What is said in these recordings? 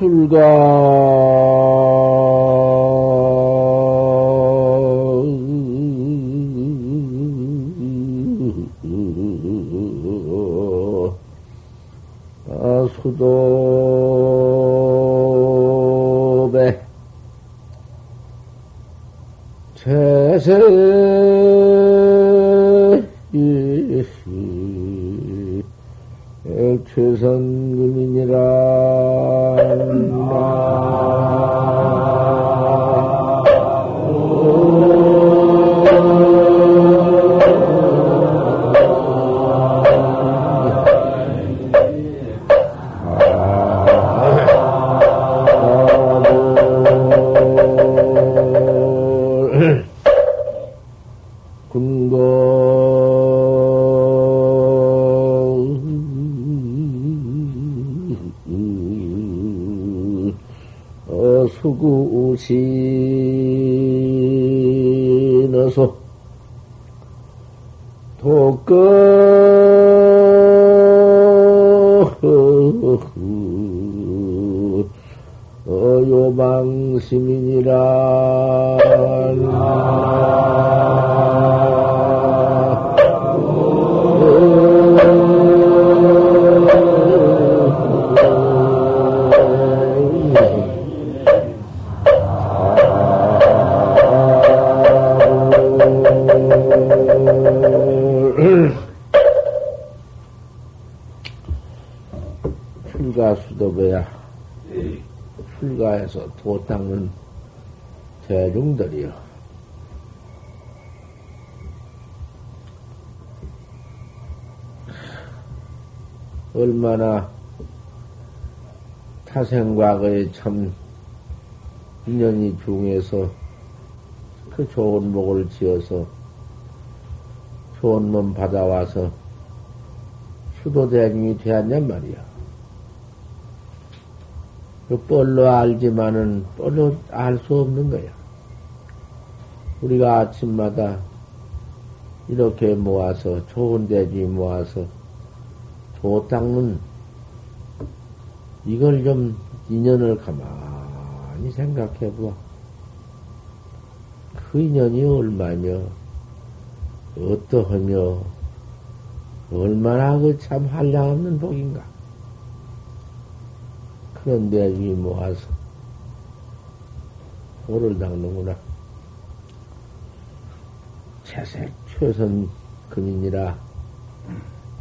출가. 아, 수도배. 제세 최선금이니라. 도 닦는 대중들이요. 얼마나 타생과거의 참 인연이 중에서 그 좋은 목을 지어서 좋은 몸 받아와서 수도대중이 되었냔 말이야. 그 뻘로 알지만은 뻘로 알 수 없는 거야. 우리가 아침마다 이렇게 모아서 좋은 대지 모아서 조 닦는 이걸 좀 인연을 가만히 생각해 보아. 그 인연이 얼마며 어떠하며 얼마나 그 참 한량없는 복인가. 그런데 이 모아서 오를 닦는구나. 채색 최선 금이니라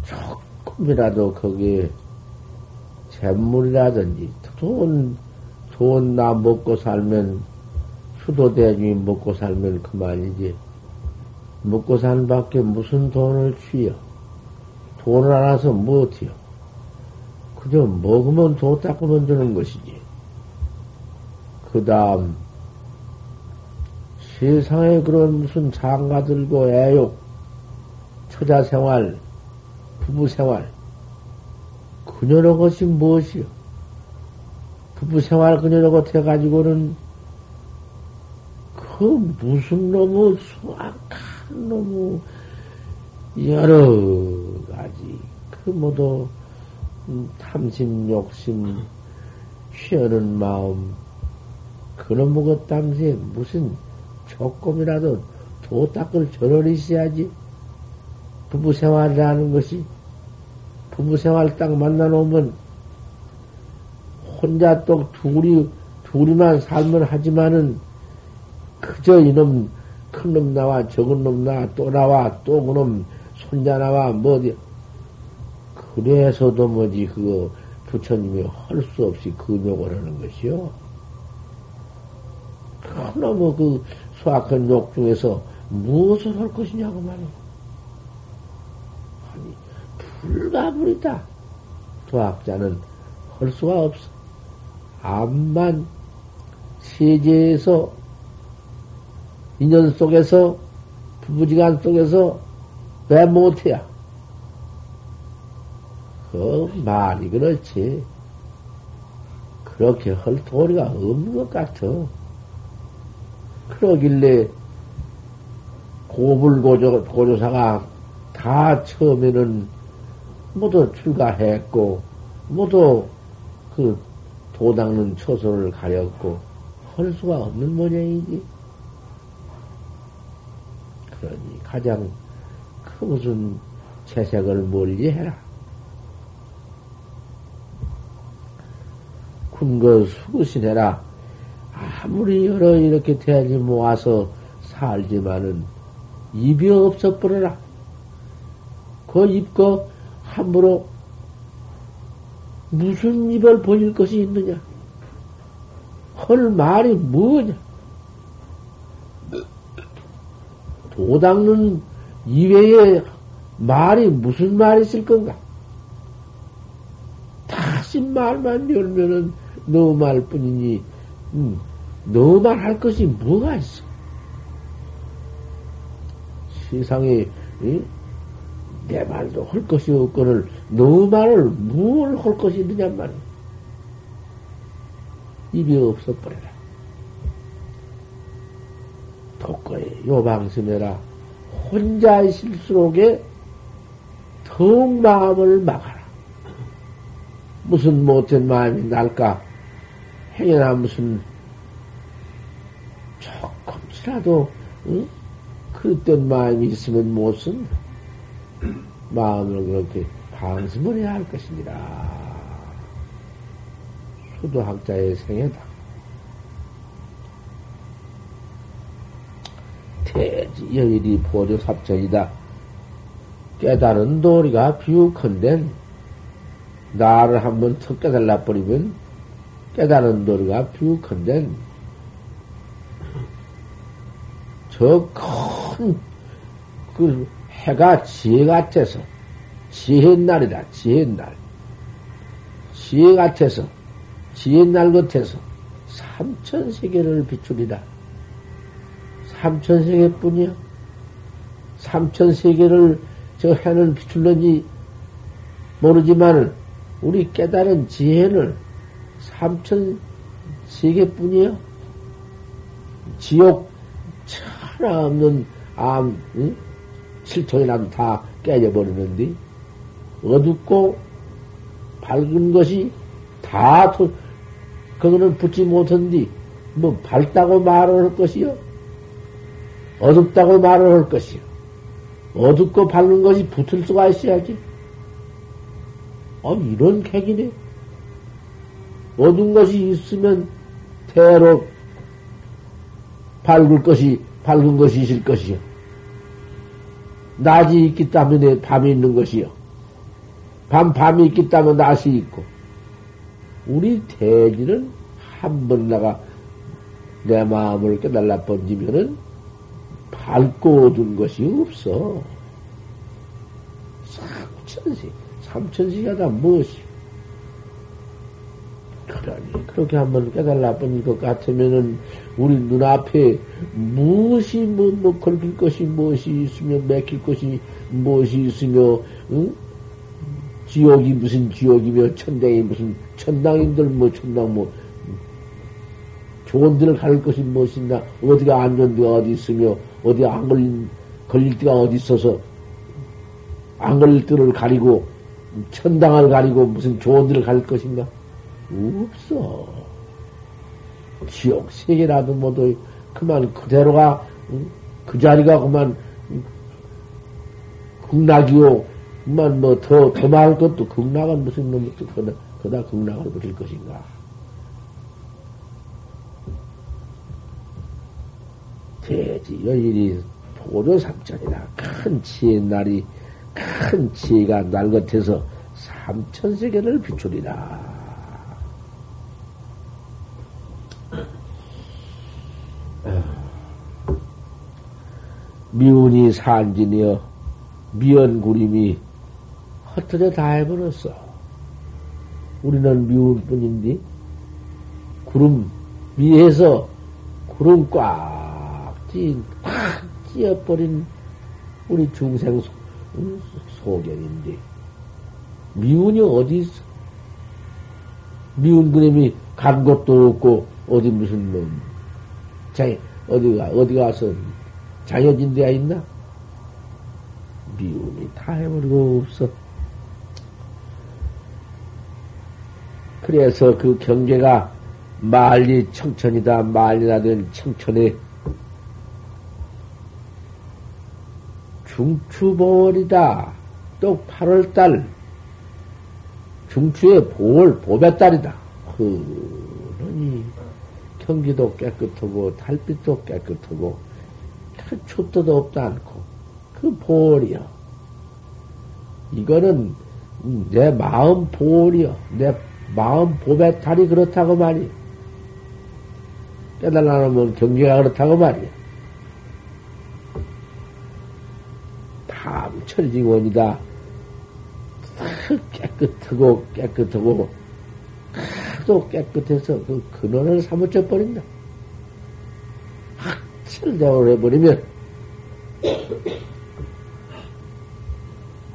조금이라도 거기에 잿물이라든지 좋은 나 먹고 살면 수도 대중이 먹고 살면 그만이지. 먹고 사는 밖에 무슨 돈을 취여. 돈을 알아서 못해요. 그저 먹으면 도 닦으면 되는 것이지. 그 다음, 세상에 그런 무슨 장가 들고 애욕, 처자 생활, 부부 생활, 그녀의 것이 무엇이요? 부부 생활 그녀라고 해가지고는 그 무슨 너무 수악한 너무 여러 가지 그 모두 탐심, 욕심, 취하는 마음, 그놈의 것 당시에 무슨 조금이라도 도 닦을 저럴 있어야지. 부부 생활이라는 것이, 부부 생활 딱 만나놓으면, 혼자 또 둘이, 둘이만 살면 하지만은, 그저 이놈, 큰 놈 나와, 적은 놈 나와, 또 나와, 또 그놈, 손자 나와, 뭐, 어디, 그래서도 뭐지, 그거, 부처님이 할 수 없이 근욕을 하는 것이요. 그너무 그 수악한 욕 중에서 무엇을 할 것이냐고 말이야. 아니, 불가불이다. 도학자는 할 수가 없어. 암만 세계에서, 인연 속에서, 부부지간 속에서 왜 못해야? 그 말이 그렇지. 그렇게 할 도리가 없는 것 같아. 그러길래 고불고조, 고조사가 다 처음에는 모두 출가했고, 모두 그 도닦는 초소를 가렸고 할 수가 없는 모양이지. 그러니 가장 그 무슨 채색을 멀리 해라. 군거 수구신해라. 아무리 여러 이렇게 대지 모아서 살지만은 입이 없어 버려라. 그 입거 함부로 무슨 입을 벌릴 것이 있느냐? 할 말이 뭐냐? 도닦는 이외에 말이 무슨 말이 있을 건가? 다시 말만 열면은 너 말 뿐이니, 음, 너만 할 것이 뭐가 있어? 세상에, 응? 내 말도 할 것이 없거늘 너 말을 뭘 할 것이 있느냐 말이야. 입이 없어버려라. 독거에 요방심해라. 혼자 있을수록에 더욱 마음을 막아라. 무슨 못된 마음이 날까? 행여나 무슨 조금이라도 응? 그릇된 마음이 있으면 못쓴 마음을 그렇게 방심을 해야 할 것이니라. 수도학자의 생애다. 대지 여일이 보조 삽전이다. 깨달은 도리가 비우컨대 나를 한번 턱 깨달라 버리면 깨달은 도리가 비우컨대 저큰 그 해가 지혜 같아서 지혜 날이다 지혜 날. 지혜 같아서 지혜 날 같아서 삼천 세계를 비추리다. 삼천 세계뿐이야. 삼천 세계를 저 해는 비출는지 모르지만은 우리 깨달은 지혜는 삼천 세계뿐이야 지옥 하나 없는 암 응? 실통이라도 다 깨져버리는데, 어둡고 밝은 것이 다, 도, 그거는 붙지 못한디, 뭐, 밝다고 말을 할 것이요? 어둡다고 말을 할 것이요? 어둡고 밝은 것이 붙을 수가 있어야지. 아, 이런 객이네. 어두운 것이 있으면 대로 밝을 것이, 밝은 것이 있을 것이요. 낮이 있기 때문에 밤이 있는 것이요. 밤, 밤이 있기 때문에 낮이 있고. 우리 대지는 한 번 나가 내 마음을 깨달라 번지면은 밝고 어두운 것이 없어. 삼천시, 삼천시가 다 무엇이? 그러니, 그렇게 한번 깨달라 번질 것 같으면은 우리 눈앞에 무엇이 뭐, 뭐 걸릴 것이 무엇이 있으며 맥힐 것이 무엇이 있으며 응? 지옥이 무슨 지옥이며 천당이 무슨 천당인들 뭐 천당 뭐 좋은 데를 갈 것이 무엇이냐 어디가 안전 데가 어디 있으며 어디 안 걸린 걸릴 데가 어디 있어서 안 걸릴 데를 가리고 천당을 가리고 무슨 좋은 데를 갈 것인가 없어. 지옥 세계라도 모두 그만 그대로가 그 자리가 그만 극락이요. 그만 뭐더더 말할 것도 극락은 무슨 놈이 또 그다 그다 극락을 부릴 것인가. 대지 여일이 보조 삼천이다. 큰 지혜 날이 큰 지혜가 날 같아서 삼천 세계를 비추리라. 미운이 산진이여 미연구림이 헛헛에 다 해버렸어. 우리는 미운 뿐인데 구름 위에서 구름 꽉 찐, 꽉 찌어버린 우리 중생 소, 소견인데 미운이 어디 있어? 미운 그림이 간 것도 없고 어디 무슨 놈 자, 어디가 어디 가서 자여진 데가 있나? 미움이 다 해버리고 없어. 그래서 그 경계가 말리 청천이다, 말리나 된 청천에 중추보월이다. 또 8월달 중추의 보월, 보배달이다. 그러니 경기도 깨끗하고 달빛도 깨끗하고 그 춥도도 없다 않고 그 보월이요. 이거는 내 마음 보월이요. 내 마음 보배달이 그렇다고 말이요. 깨달아놓으면 경계가 그렇다고 말이야. 탐철징원이다. 깨끗하고 깨끗하고 하도 깨끗해서 그 근원을 사무쳐 버린다. 확철대원을 해버리면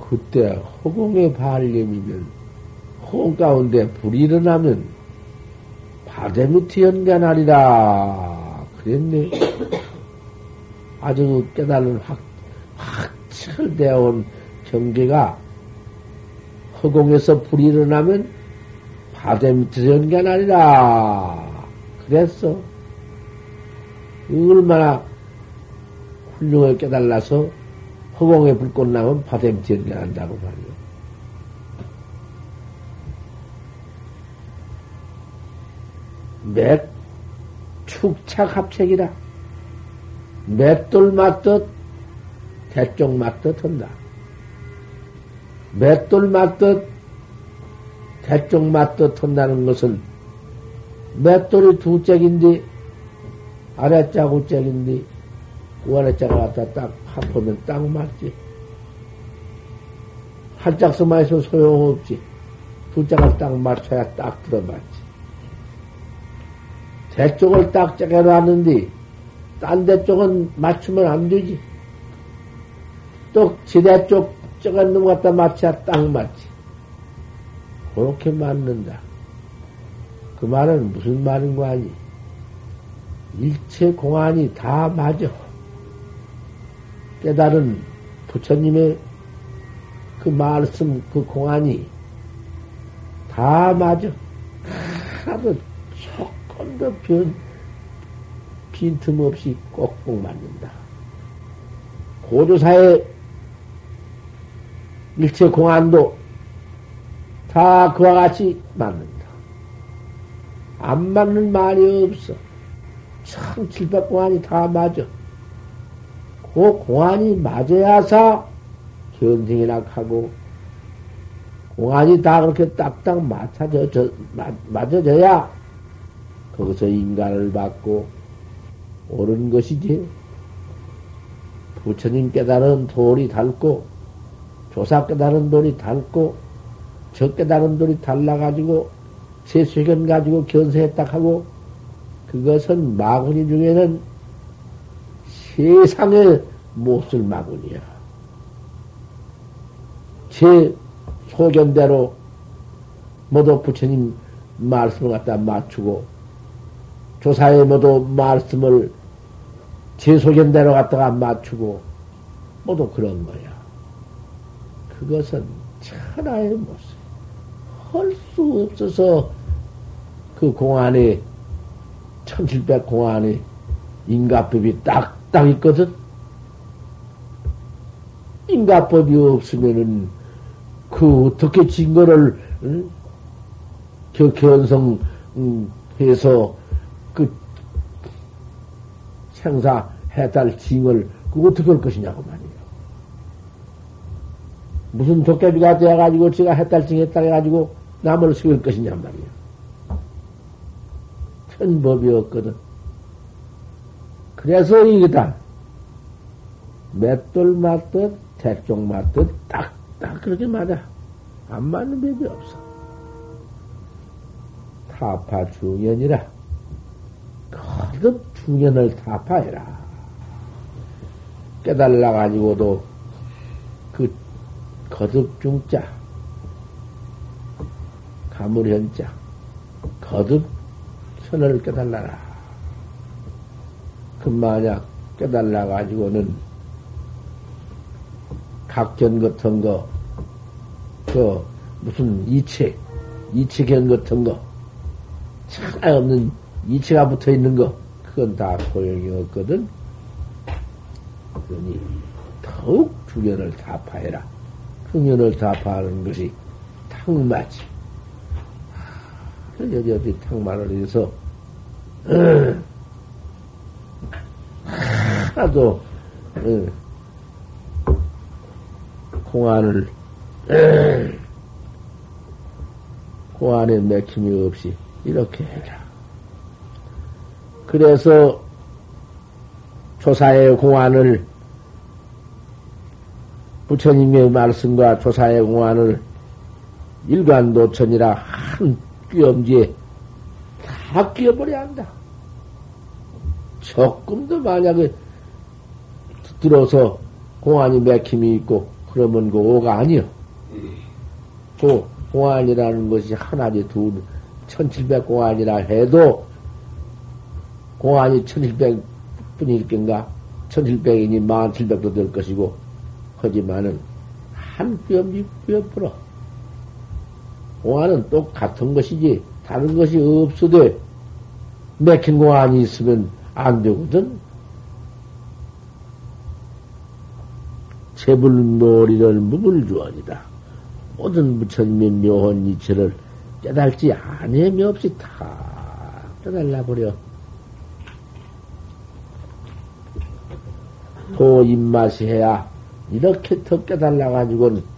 그때 허공의 발림이면 허공 가운데 불이 일어나면 바데무티 연간하리라 그랬네. 아주 깨달은 확, 확철되어 온 경계가 허공에서 불이 일어나면 바데무티 연간하리라 그랬어. 얼마나 훌륭하게 깨달아서 허공에 불꽃 나면 바데무티 연간한다고 말이야. 몇 축착 합책이라. 맷돌 맞듯 대쪽 맞듯 한다. 맷돌 맞듯 대쪽 맞듯 한다는 것은 맷돌이 두 짝인데 아래짝 우짝인데 그 아래짝을 갖다 딱 합하면 딱 맞지. 한 짝서만 있으면 소용없지. 두 짝을 딱 맞춰야 딱 들어맞지. 대쪽을 딱 짜겨놨는데, 딴 데 쪽은 맞추면 안 되지. 또 지대 쪽 저건 놈 갖다 맞춰야 딱 맞지. 그렇게 맞는다. 그 말은 무슨 말인 거 아니? 일체 공안이 다 맞아. 깨달은 부처님의 그 말씀, 그 공안이 다 맞아. 하나도 조금도 변, 빈틈없이 꼭꼭 맞는다. 고조사의 일체 공안도 다 그와 같이 맞는다. 안 맞는 말이 없어. 참 칠백 공안이 다 맞아. 그 공안이 맞아야사 견생이나 하고 공안이 다 그렇게 딱딱 맞춰져, 저, 맞아져야 거기서 인간을 받고 옳은 것이지. 부처님 깨달은 돌이 닳고, 조사 깨달은 돌이 닳고, 저 깨달은 돌이 달라가지고, 세수견 가지고 견세했다 하고, 그것은 마구니 중에는 세상에 못쓸 마구니야. 제 소견대로 모두 부처님 말씀을 갖다 맞추고, 조사에 모두 말씀을 제 소견대로 갖다가 맞추고, 모두 그런 거야. 그것은 천하의 모습. 할 수 없어서 그 공안에, 천칠백 공안에 인가법이 딱딱 있거든? 인가법이 없으면은 그 어떻게 증거를, 응? 겨, 견성, 음, 해서 생사 해탈 징을 그 어떻게 할 것이냐고 말이에요. 무슨 도깨비가 되어가지고 제가 해탈징 했다 해가지고 남을 속일 것이냐 말이에요. 천법이 없거든. 그래서 이거다. 맷돌 맞듯, 대쪽 맞듯, 딱, 딱 그렇게 맞아. 안 맞는 법이 없어. 타파 중연이라. 거듭 중연을 타파해라. 깨달아가지고도 그 거듭 중자, 가물현자, 거듭 선을 깨달아라. 그 만약 깨달아가지고는 각견 같은 거, 그 무슨 이체, 이치견 같은 거, 차가 없는 이치가 붙어 있는 거, 그건 다 소용이 없거든. 그러니 더욱 주견을 다파해라. 흥연을 다파하는 것이 탕마지. 여기 어디 탕마를 해서 하도 공안을 공안에 맥힘이 없이 이렇게 해라. 그래서 조사의 공안을 부처님의 말씀과 조사의 공안을 일관도천이라 한 끼엄지에 다 끼어버려야 한다. 조금도 만약에 들어서 공안이 맥힘이 있고 그러면 그 오가 아니요. 그 공안이라는 것이 하나지 두, 천칠백 공안이라 해도 공안이 천칠백 뿐일 겐가? 천칠백이니 만칠백도 될 것이고, 하지만은 한 뼘이 뼘풀어. 공안은 똑같은 것이지, 다른 것이 없어도 맥힌 공안이 있으면 안 되거든. 재불놀이를 무불주언이다. 모든 부처님의 묘한 이체를 깨달지 아니함이 없이 다 깨달라 버려. 도 입맛이 해야 이렇게 더 깨달아가지고는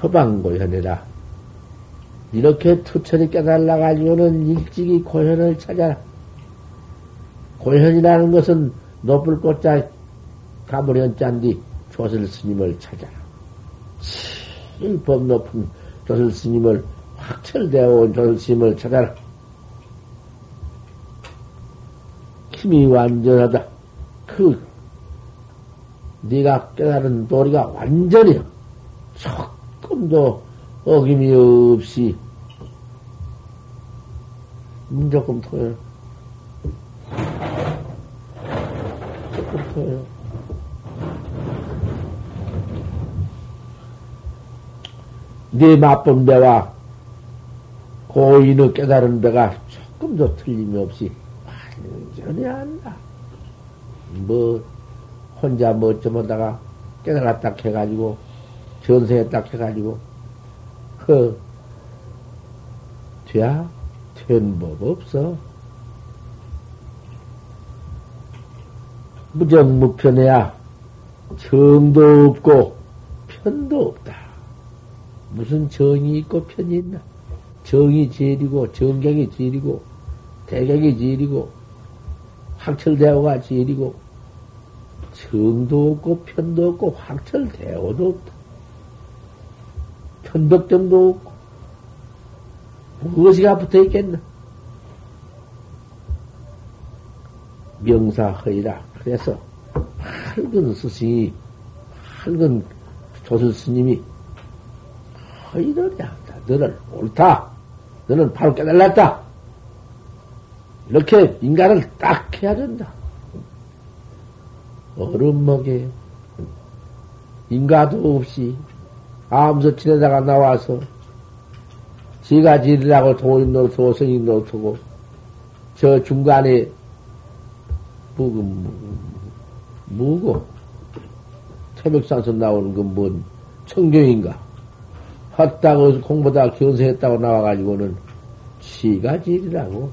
초방고현이라. 이렇게 투철이 깨달아가지고는 일찍이 고현을 찾아라. 고현이라는 것은 높을 꽃자 가버련 짠디 조설 스님을 찾아라. 일법 높은 조설 스님을 확철되어 온 조설 스님을 찾아라. 힘이 완전하다. 그 네가 깨달은 도리가 완전히 조금도 어김이 없이 조금 토요. 조금 토요. 네 맛본 배와 고인의 깨달은 배가 조금도 틀림이 없이 완전히 안다. 뭐, 혼자 뭐좀 하다가 깨달았다 해가지고, 전생했다 해가지고, 허, 돼야? 된법 없어. 무정무편해야 정도 없고 편도 없다. 무슨 정이 있고 편이 있나? 정이 제일이고 정경이 제일이고 대경이 제일이고 확철대오가 제일이고 정도 없고 편도 없고 확철대오도 없다. 편덕정도 없고 무엇이가 붙어 있겠나? 명사허이라. 그래서 밝은 스승이 밝은 조선 스님이 허이를 한다. 너는 옳다. 너는 바로 깨달았다. 이렇게 인간을 딱 해야 된다. 얼음 먹에 인가도 없이 암서 지내다가 나와서 지가 지리라고 도인 노트고 성인 노트고 저 중간에 무고 무고 태백산서 나오는 건뭔 청경인가 헛다고 공부다 견성했다고 나와가지고는 지가 지리라고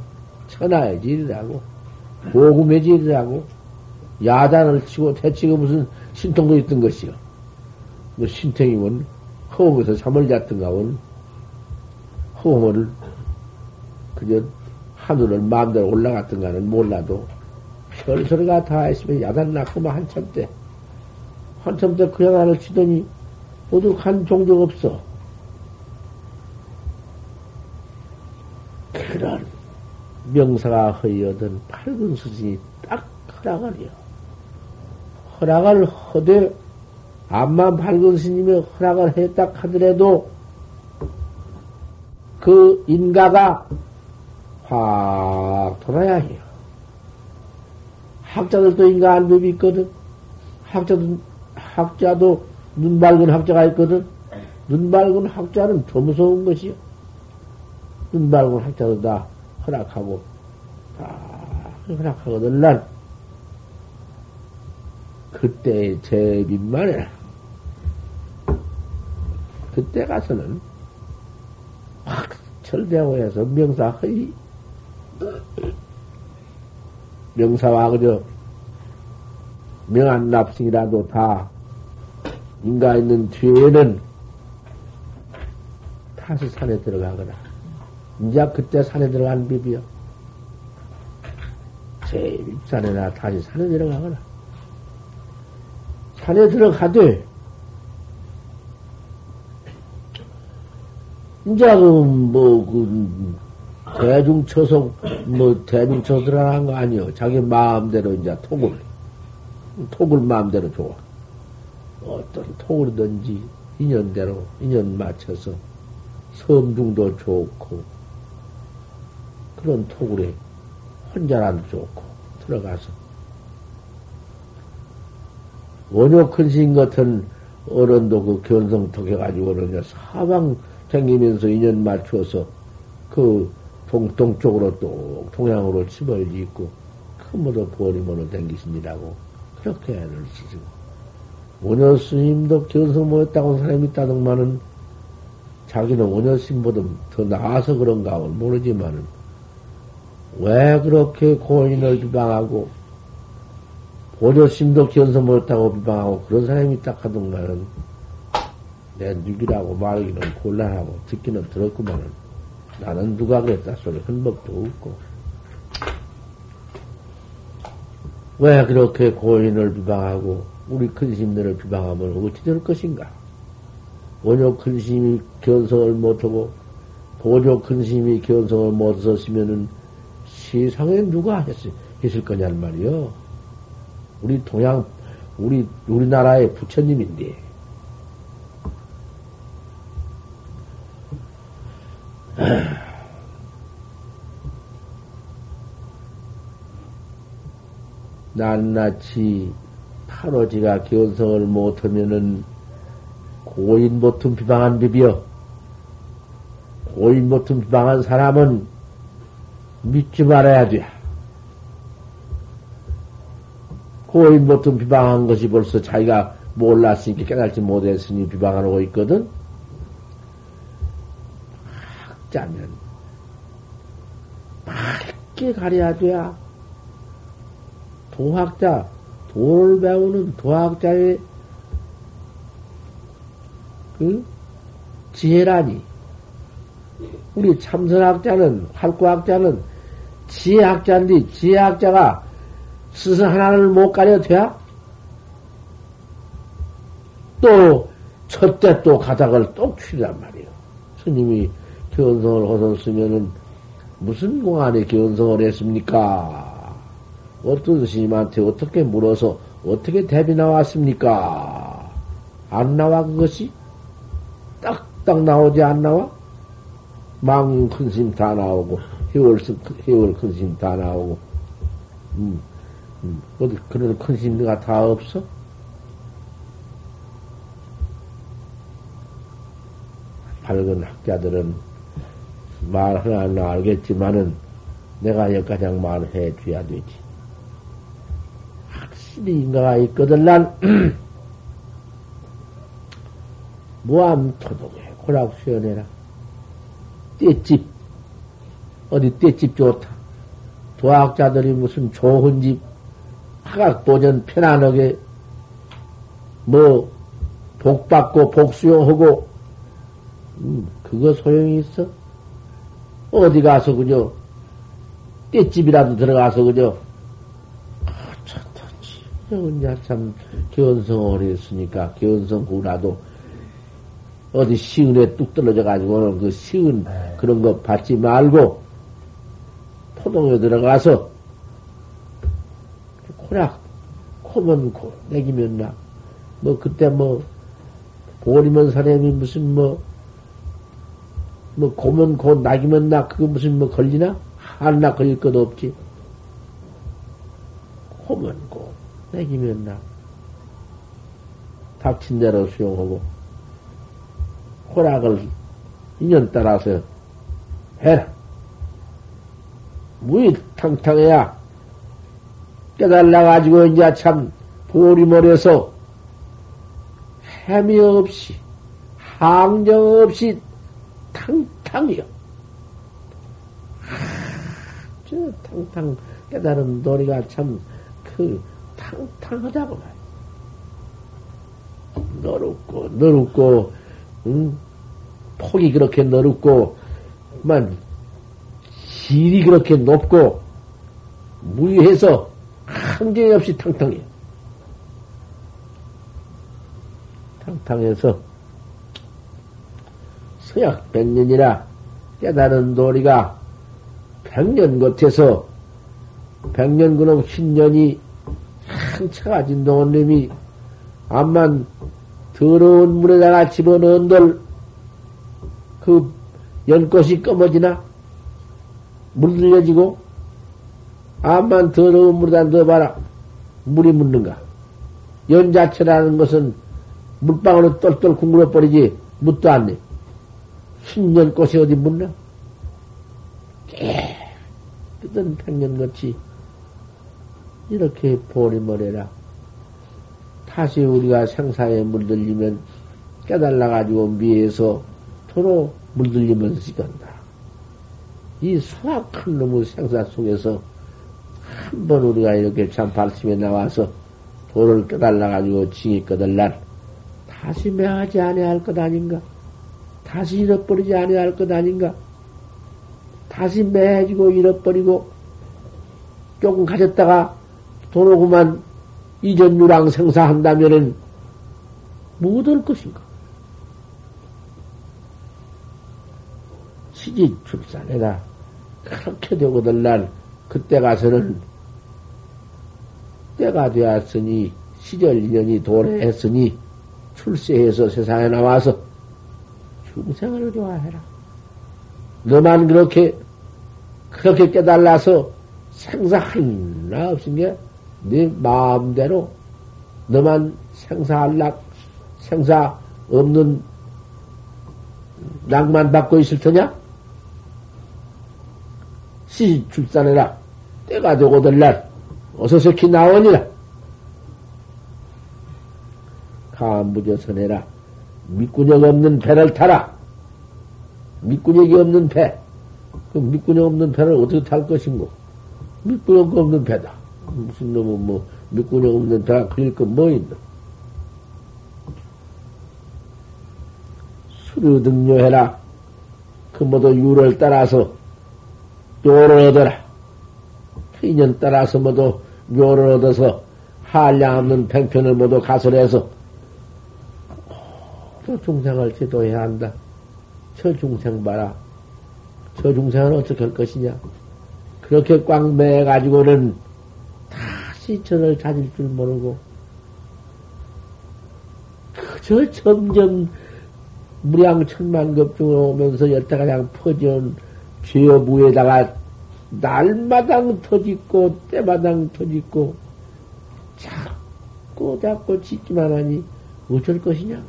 천하의 질이라고, 보금의 질이라고, 야단을 치고 대치고 무슨 신통도 있던 것이요. 뭐 신통이면 허공에서 잠을 잤던가 원 허공을 그저 하늘을 마음대로 올라갔던가는 몰라도 별소리가 다 있으면 야단 낳고만 한참 때 한참 때그 야단을 치더니 모두 한 종족 없어. 그런 명사가 허이어든 밝은 스승이 딱 허락을 해요. 허락을 허되, 암만 밝은 스님이 허락을 했다 하더라도, 그 인가가 확 돌아야 해요. 학자들도 인가 안 법이 있거든. 학자도, 학자도 눈 밝은 학자가 있거든. 눈 밝은 학자는 더 무서운 것이요. 눈 밝은 학자도 다 허락하고, 다 허락하거든, 난. 그때의 제빈만에 그때 가서는 확 철대호해서 명사 허이. 명사와 그저 명한 납승이라도 다 인가 있는 뒤에는 다시 산에 들어가거나. 이제 그때 산에 들어간 비비요. 제일 산에나 다시 산에 들어가거나. 산에 들어가되 이제 그뭐그 대중 처속 뭐 대중 처들어간 거 아니요. 자기 마음대로 이제 톡을 톡을 마음대로 좋아. 어떤 톡이든지 인연대로 인연 맞춰서 섬중도 좋고 그런 해. 혼자라도 좋고 들어가서 원효 큰신 같은 어른도 그 견성톡 해가지고는 사방 생기면서 인연 맞추어서 그 동, 동쪽으로 또 동양으로 침을 짓고 큰모도 버리모로 댕기십니다고 그렇게 애를 쓰시고 원효 스님도 견성 못했다고 사람이 있다더만은 자기는 원효 스님보다 더 나아서 그런가 모르지만은 왜 그렇게 고인을 비방하고 원효 스님도 견성 못했다고 비방하고 그런 사람이 있다 하던가는 내 누기라고 말하기는 곤란하고 듣기는 들었구만은 나는 누가 그랬다 소리 한 법도 없고 왜 그렇게 고인을 비방하고 우리 큰심들을 비방하면 어찌 될 것인가? 원효 큰심이 견성을 못하고 보조 큰심이 견성을 못했으면은 세상에 누가 했을, 했을 거냔 말이요. 우리 동양 우리 우리나라의 부처님인데 낱낱이 파로지가 견성을 못하면은 고인 못은 비방한 비비여. 고인 못은 비방한 사람은 믿지 말아야 돼. 고인 못은 비방한 것이 벌써 자기가 몰랐으니까 깨달지 못했으니 비방하고 있거든. 학자면 밝게 가려야 돼야. 도학자, 도를 배우는 도학자의 그 지혜라니. 우리 참선학자는, 활구학자는 지혜학자인데, 지혜학자가 스승 하나를 못 가려 돼야? 또, 첫째 또 가닥을 똑 추란 말이에요. 스님이 견성을 하셨으면은 무슨 공안에 견성을 했습니까? 어떤 스님한테 어떻게 물어서 어떻게 대비 나왔습니까? 안 나와 그것이? 딱딱 나오지 안 나와? 망큰 스님 다 나오고 해월 해월 큰 스님 다 나오고 음, 음. 어디 그런 큰 스님가 다 없어? 밝은 학자들은 말 하나 알겠지만은 내가 여기까지 말해 줘야 되지. 확실히 인가가 있거든, 난. 무암토독에 고락 수연해라. 떼집. 어디 떼집 좋다. 도학자들이 무슨 좋은 집, 학학보전 편안하게, 뭐, 복받고 복수용하고, 음, 그거 소용이 있어? 어디 가서 그저 떼집이라도 들어가서 그저 혼자 참 견성을 했으니까 견성구라도 어디 시은에 뚝 떨어져 가지고는 그 시은 그런 거 받지 말고 포동에 들어가서 코락 코면 코 내기면 나 뭐 그때 뭐 보리면 사람이 무슨 뭐뭐 고면 고 낙이면 낙 그거 무슨 뭐 걸리나? 한낙 걸릴 것도 없지. 고면 고 낙이면 낙 닥친 대로 수용하고 호락을 인연 따라서 해라. 무이 탕탕해야 깨달아가지고 이제 참 보리머리에서 햄이 없이 항정 없이 탕탕이요. 저 탕탕 깨달은 도리가 참 그 탕탕하다고 말이야. 너롭고 너롭고 응? 폭이 그렇게 너롭고 만 질이 그렇게 높고 무위해서 한계 없이 탕탕해. 탕탕해서 서약 백년이라 깨달은 도리가 백년 겉에서 백년 그놈 신년이 한차가 진동한 놈이 암만 더러운 물에다가 집어넣은들 그 연꽃이 검어지나 물들려지고 암만 더러운 물에다 넣어봐라. 물이 묻는가? 연 자체라는 것은 물방울로 똘똘 굴러 버리지 묻도 않네. 신년꽃이 어디 묻나? 깨끗한 백년같이 이렇게 보리머리라 다시 우리가 생사에 물들리면 깨달아가지고 미에서 도로 물들리면서 시간다. 이 수학한 놈의 생사 속에서 한 번 우리가 이렇게 참 발심에 나와서 도를 깨달아가지고 징이 꺼달날 다시 매하지 아니할 것 아닌가? 다시 잃어버리지 아니할 것 아닌가? 다시 매해지고 잃어버리고 조금 가졌다가 도로구만 이전 유랑 생사한다면은 못할 것인가? 시집 출산해라. 그렇게 되고들 날 그때 가서는 때가 되었으니 시절 인연이 도래했으니 출세해서 세상에 나와서 중생을 좋아해라. 너만 그렇게 그렇게 깨달아서 생사 하나 없은 게 네 마음대로 너만 생사할락 생사 없는 낭만 받고 있을 테냐? 시집 출산해라. 때가 되고들 날 어서 석히 나오니라. 감부저선해라. 밑구녕 없는 배를 타라. 밑구녕이 없는 배. 그 밑구녕 없는 배를 어떻게 탈 것인고? 밑구녕 없는 배다. 무슨 놈은 뭐, 밑구녕 없는 다 그릴 거뭐 있나? 수류 등료해라. 그 모두 유를 따라서 묘를 얻어라. 인연 따라서 모두 묘를 얻어서 한량 없는 팽편을 모두 가설해서 또 중생을 제도해야 한다. 저 중생 봐라. 저 중생은 어떻게 할 것이냐? 그렇게 꽉 매가지고는 다 시 저를 찾을 줄 모르고, 그저 점점 무량 천만 급중으로 오면서 여태가 그냥 퍼져온 죄어부에다가 날마당 터짓고, 때마당 터짓고, 자꾸 자꾸 짓기만 하니 어쩔 것이냐?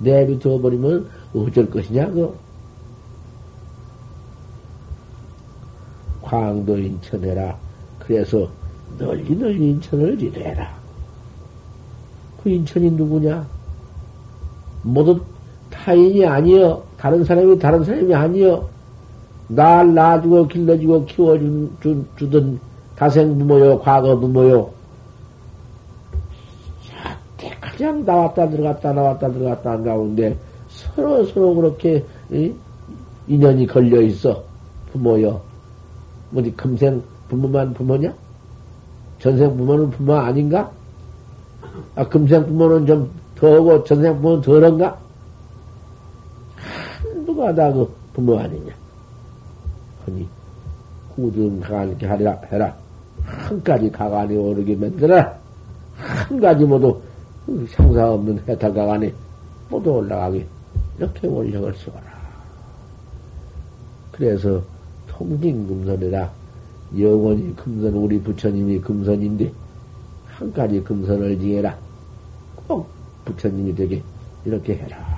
내비둬 버리면 어쩔 것이냐, 그. 광도 인천해라. 그래서 널리 널리 인천을 이래라. 그 인천이 누구냐? 모두 타인이 아니여. 다른 사람이 다른 사람이 아니여. 날 낳아주고 길러주고 키워주던 다생 부모요, 과거 부모요. 가장 나왔다 들어갔다 나왔다 들어갔다 한 가운데 서로 서로 그렇게 이? 인연이 걸려 있어 부모요. 어디 금생 부모만 부모냐? 전생 부모는 부모 아닌가? 아, 금생 부모는 좀 더하고 전생 부모는 덜한가? 한두가 다 그 부모 아니냐? 아니, 구등 가관있게 하라, 해라. 한 가지 가관이 오르게 만들어라. 한 가지 모두 상사 없는 해탈 가관이 모두 올라가게. 이렇게 원력을 써라. 그래서 통진금선이라 영원히 금선, 우리 부처님이 금선인데, 한 가지 금선을 지해라. 꼭 부처님이 되게 이렇게 해라.